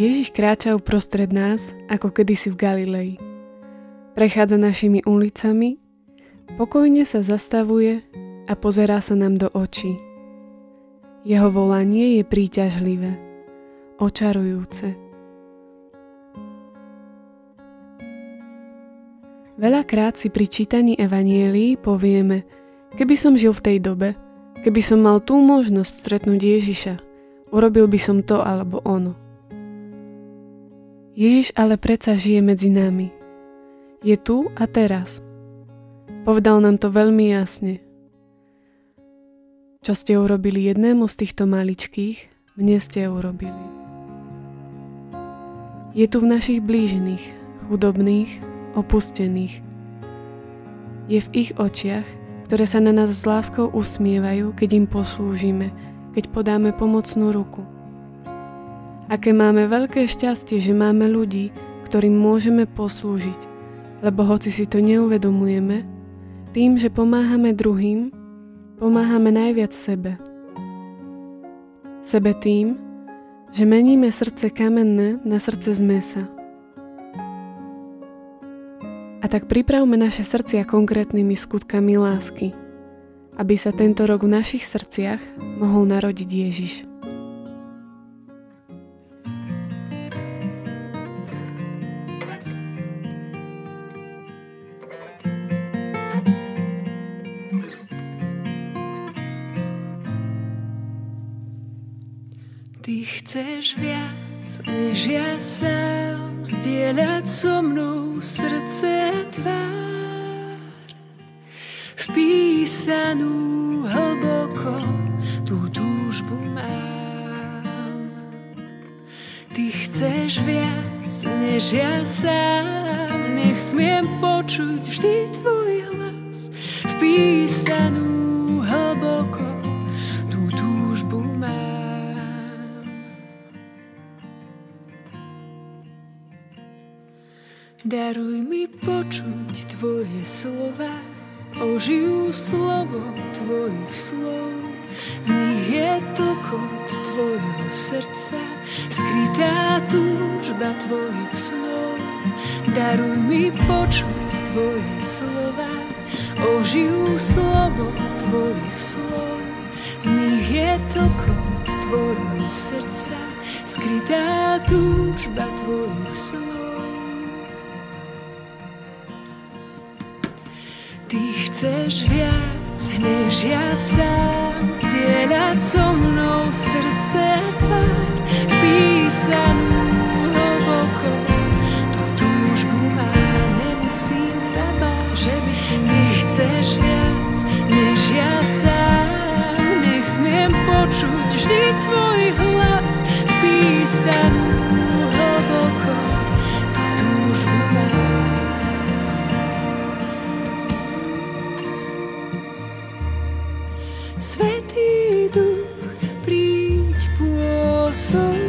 Ježiš kráča uprostred nás, ako kedysi v Galilei. Prechádza našimi ulicami, pokojne sa zastavuje a pozerá sa nám do očí. Jeho volanie je príťažlivé, očarujúce. Veľakrát si pri čítaní Evanielii povieme, keby som žil v tej dobe, keby som mal tú možnosť stretnúť Ježiša, urobil by som to alebo ono. Ježiš ale predsa žije medzi nami. Je tu a teraz. Povedal nám to veľmi jasne. Čo ste urobili jednému z týchto maličkých, mne ste urobili. Je tu v našich blížnych, chudobných, opustených. Je v ich očiach, ktoré sa na nás s láskou usmievajú, keď im poslúžime, keď podáme pomocnú ruku. Aké máme veľké šťastie, že máme ľudí, ktorým môžeme poslúžiť, lebo hoci si to neuvedomujeme, tým, že pomáhame druhým, pomáhame najviac sebe. Sebe tým, že meníme srdce kamenné na srdce z mesa. A tak pripravme naše srdcia konkrétnymi skutkami lásky, aby sa tento rok v našich srdciach mohol narodiť Ježiš. Ty chceš viac, než ja sám, zdieľať so mnou srdce tvár vpísanú hlboko tú túžbu mám. Ty chceš viac než ja sám, nech smiem počuť vždy tvoj hlas vpísanú Daruj mi počuť Tvoje slova, ožijú slovo Tvojich slov. V nich je tlkot Tvojho srdca, skrytá túžba Tvojich snov. Daruj mi počuť Tvoje slova, ožijú slovo Tvojich slov. V nich je tlkot Tvojho srdca, skrytá túžba Tvojich snov. Chceš viac, než ja sám. Zdieľať so mnou srdce tvár Vpísanú hlboko. Tú túžbu mám, nemusím sa báť Že by si Ty chceš viac, než ja sám. Nech smiem počuť vždy tvoj Svetý duch, príď pôsob.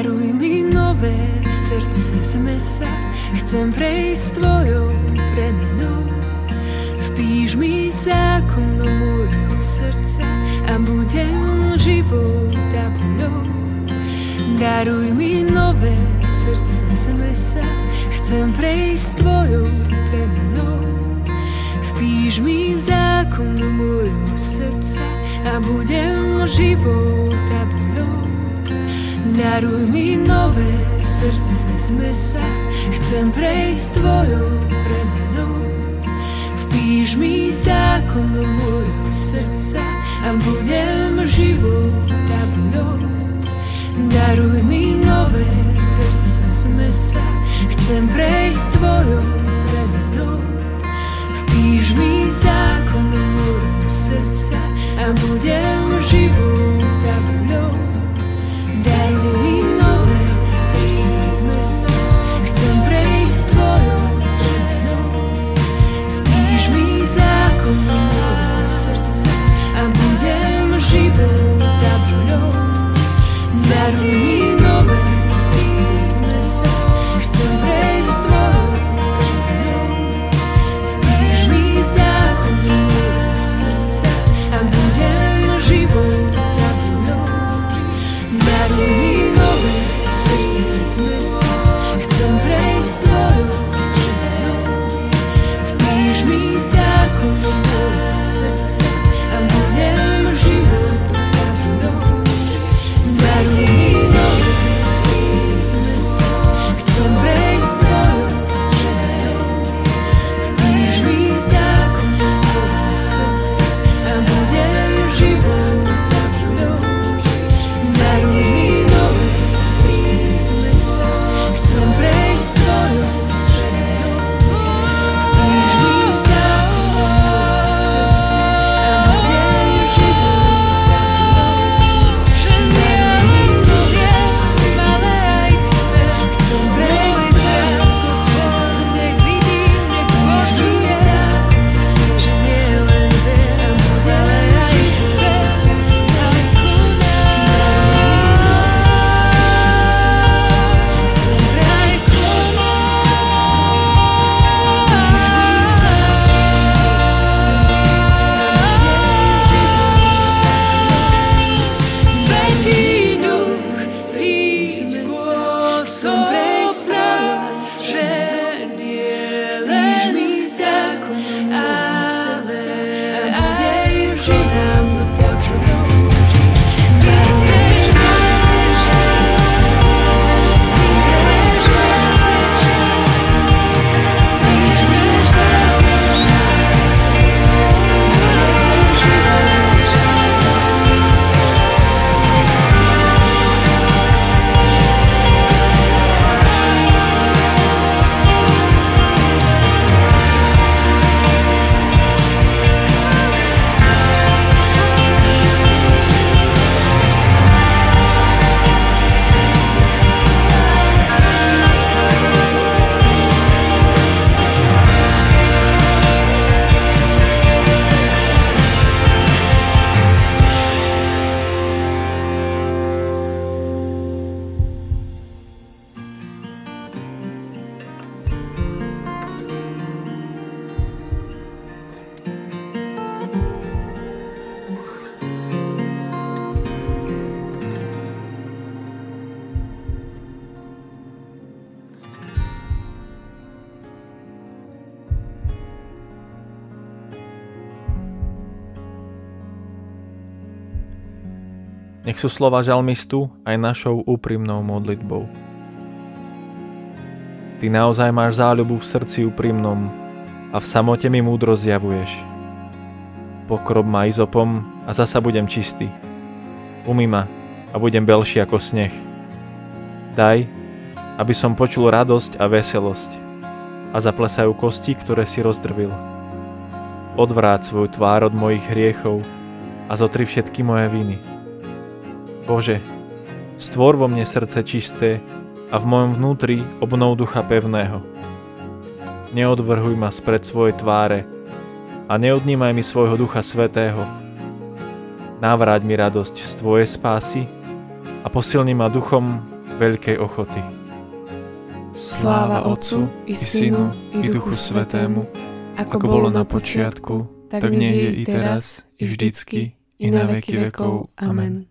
Daruj mi nové srdce z mesa, chcem prejsť tvojou premenou. Vpíš mi zákon do môjho srdca a budem života budou. Daruj mi nové srdce z mesa, chcem prejsť tvojou premenou. Vpíš mi zákon do môjho srdca a budem života budou. Daruj mi nové srdce z mesa, chcem prejsť tvojou premenou. Vpíš mi zákon do môjho srdca a budem života budou. Daruj mi nové Nech sú slova žalmistu aj našou úprimnou modlitbou. Ty naozaj máš záľubu v srdci úprimnom a v samote mi múdro zjavuješ. Pokrob ma izopom a zasa budem čistý. Umy ma a budem belší ako sneh. Daj, aby som počul radosť a veselosť a zaplesajú kosti, ktoré si rozdrvil. Odvráť svoju tvár od mojich hriechov a zotri všetky moje viny. Bože, stvor vo mne srdce čisté a v mojom vnútri obnov ducha pevného. Neodvrhuj ma spred svojej tváre a neodnímaj mi svojho ducha svetého. Navráť mi radosť z tvojej spásy a posilni ma duchom veľkej ochoty. Sláva Otcu i Synu i Duchu Svetému, ako bolo na počiatku, tak nech je i teraz, i vždycky, i na veky vekov. Amen.